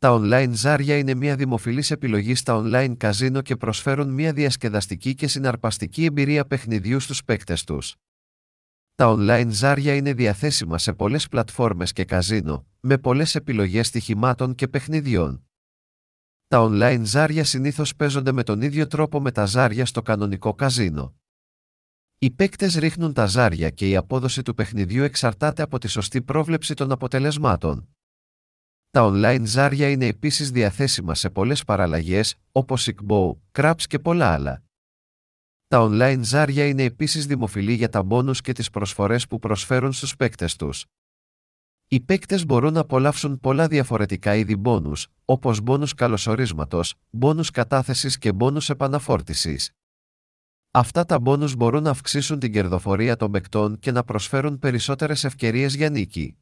Τα online ζάρια είναι μια δημοφιλής επιλογή στα online καζίνο και προσφέρουν μια διασκεδαστική και συναρπαστική εμπειρία παιχνιδιού στους παίκτες τους. Τα online ζάρια είναι διαθέσιμα σε πολλές πλατφόρμες και καζίνο, με πολλές επιλογές στοιχημάτων και παιχνιδιών. Τα online ζάρια συνήθως παίζονται με τον ίδιο τρόπο με τα ζάρια στο κανονικό καζίνο. Οι παίκτες ρίχνουν τα ζάρια και η απόδοση του παιχνιδιού εξαρτάται από τη σωστή πρόβλεψη των αποτελεσμάτων. Τα online ζάρια είναι επίσης διαθέσιμα σε πολλές παραλλαγές, όπως Ickbow, Craps και πολλά άλλα. Τα online ζάρια είναι επίσης δημοφιλή για τα μπόνους και τις προσφορές που προσφέρουν στους παίκτες τους. Οι παίκτες μπορούν να απολαύσουν πολλά διαφορετικά είδη μπόνους, όπως μπόνους καλωσορίσματος, μπόνους κατάθεσης και μπόνους επαναφόρτισης. Αυτά τα μπόνους μπορούν να αυξήσουν την κερδοφορία των παικτών και να προσφέρουν περισσότερες ευκαιρίες για νίκη.